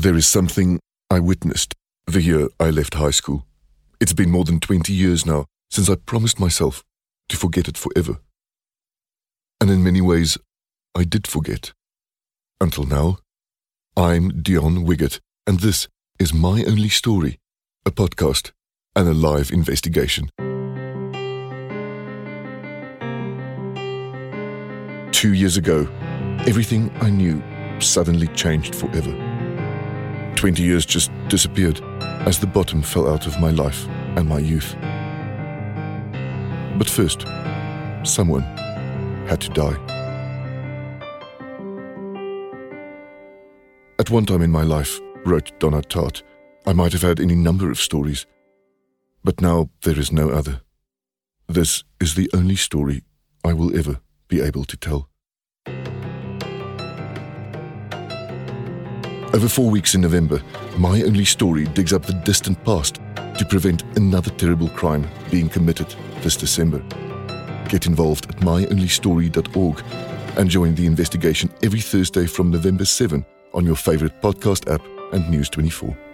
There is something I witnessed the year I left high school. It's been more than 20 years now since I promised myself to forget it forever. And in many ways, I did forget. Until now, I'm Deon Wiggett, and this is My Only Story, a podcast and a live investigation. Two years ago, everything I knew suddenly changed forever. 20 years just disappeared as the bottom fell out of my life and my youth. But first, someone had to die. At one time in my life, wrote Donna Tartt, I might have had any number of stories, but now there is no other. This is the only story I will ever be able to tell. Over four weeks in November, My Only Story digs up the distant past to prevent another terrible crime being committed this December. Get involved at myonlystory.org and join the investigation every Thursday from November 7 on your favorite podcast app and News 24.